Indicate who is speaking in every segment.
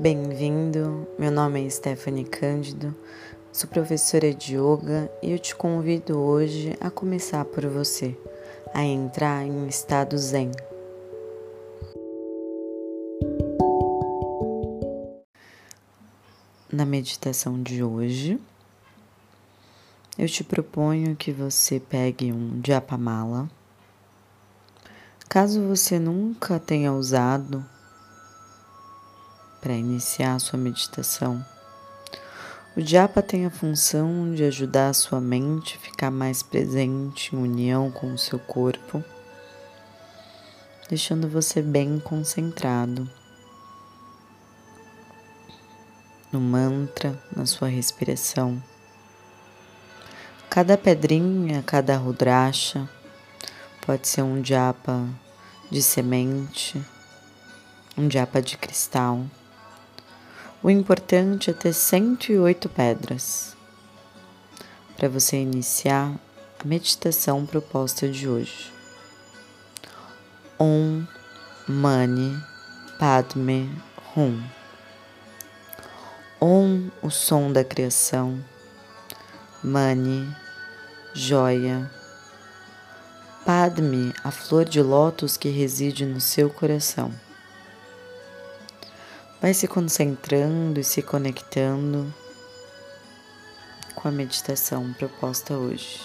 Speaker 1: Bem-vindo, meu nome é Stephanie Cândido, sou professora de yoga e eu te convido hoje a começar por você, a entrar em um estado zen. Na meditação de hoje, eu te proponho que você pegue um Japamala. Caso você nunca tenha usado para iniciar sua meditação. O japa tem a função de ajudar a sua mente a ficar mais presente em união com o seu corpo, deixando você bem concentrado no mantra, na sua respiração. Cada pedrinha, cada rudrasha pode ser um japa de semente, um japa de cristal o importante é ter 108 pedras para você iniciar a meditação proposta de hoje. Om Mani Padme Hum. Om, o som da criação. Mani, joia. Padme, a flor de lótus que reside no seu coração. Vai se concentrando e se conectando com a meditação proposta hoje.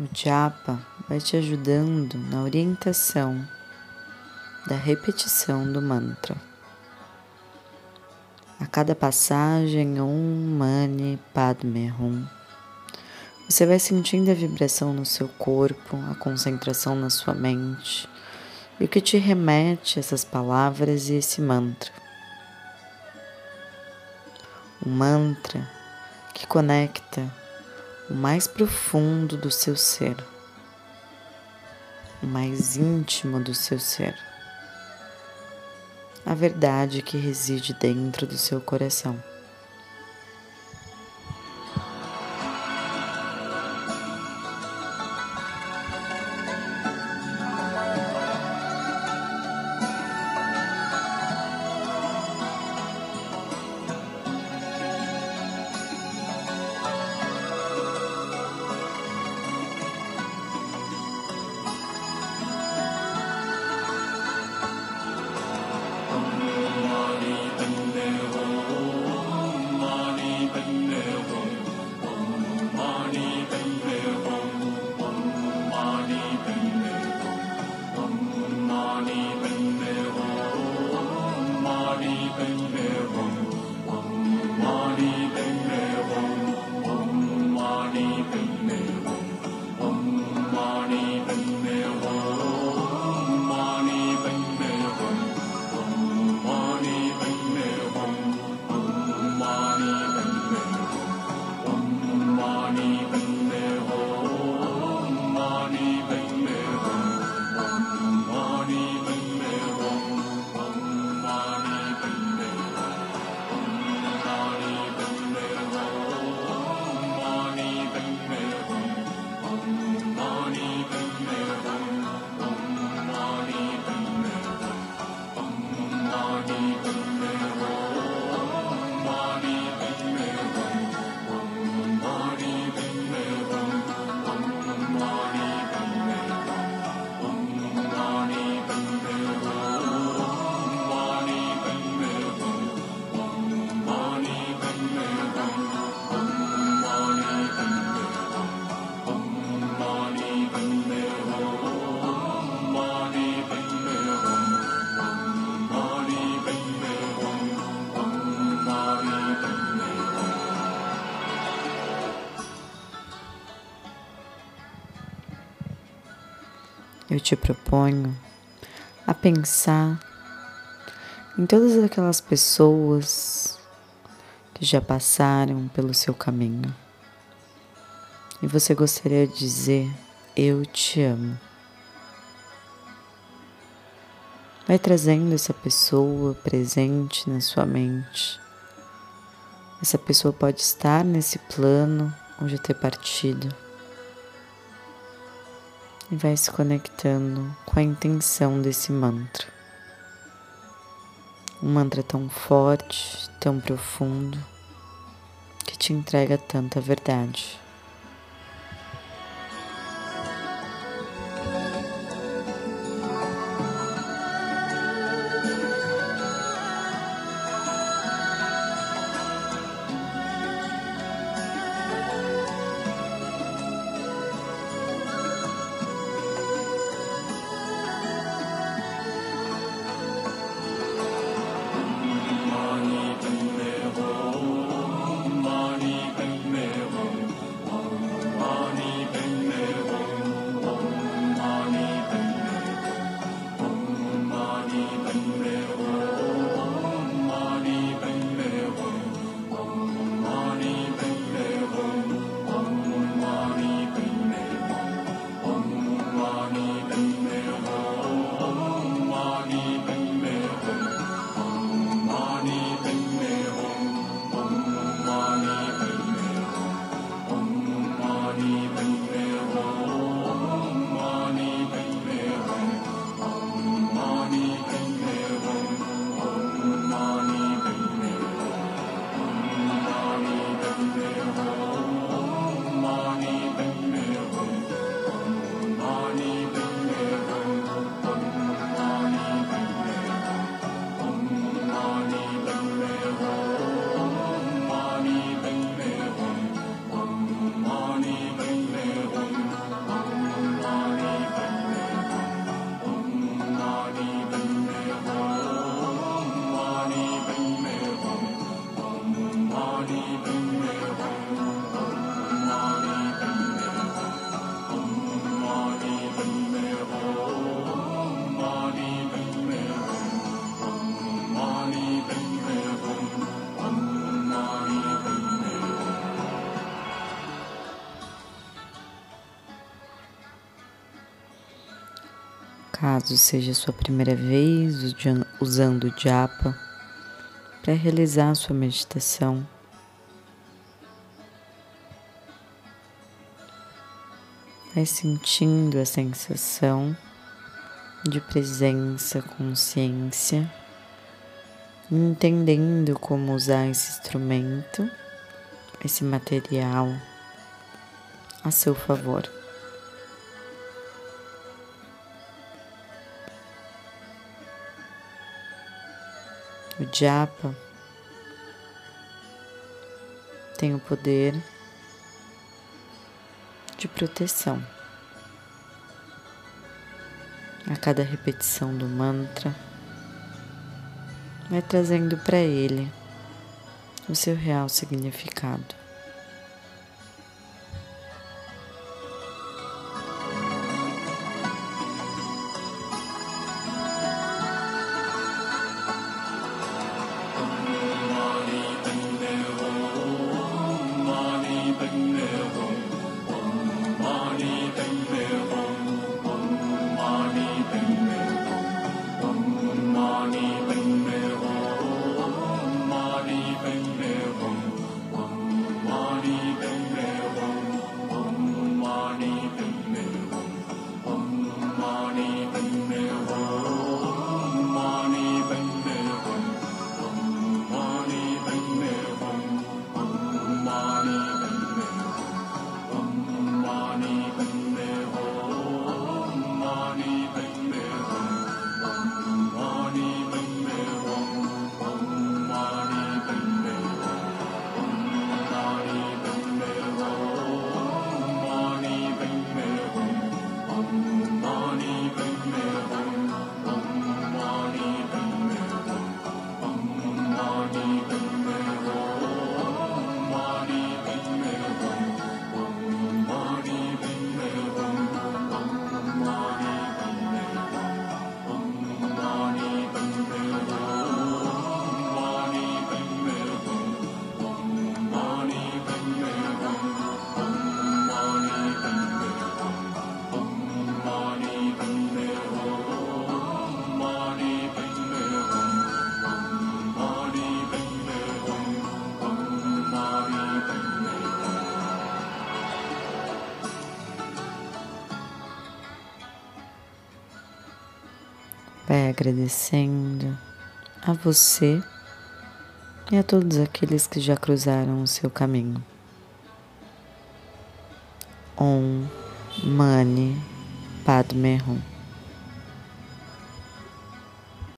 Speaker 1: O japa vai te ajudando na orientação da repetição do mantra. A cada passagem, Om Mani Padme Hum, você vai sentindo a vibração no seu corpo, a concentração na sua mente e o que te remete a essas palavras e esse mantra. Um mantra que conecta o mais profundo do seu ser, o mais íntimo do seu ser, a verdade que reside dentro do seu coração.
Speaker 2: Amen.
Speaker 1: Eu te proponho a pensar em todas aquelas pessoas que já passaram pelo seu caminho. E você gostaria de dizer: Eu te amo. Vai trazendo essa pessoa presente na sua mente. Essa pessoa pode estar nesse plano ou já ter partido. E vai se conectando com a intenção desse mantra. Um mantra tão forte, tão profundo, que te entrega tanta verdade. Caso seja sua primeira vez usando o japa para realizar sua meditação, vai sentindo a sensação de presença, consciência, entendendo como usar esse instrumento, esse material a seu favor. Japa tem o poder de proteção. A cada repetição do mantra, vai trazendo para ele o seu real significado. Vai agradecendo a você e a todos aqueles que já cruzaram o seu caminho. Om Mani Padme Hum.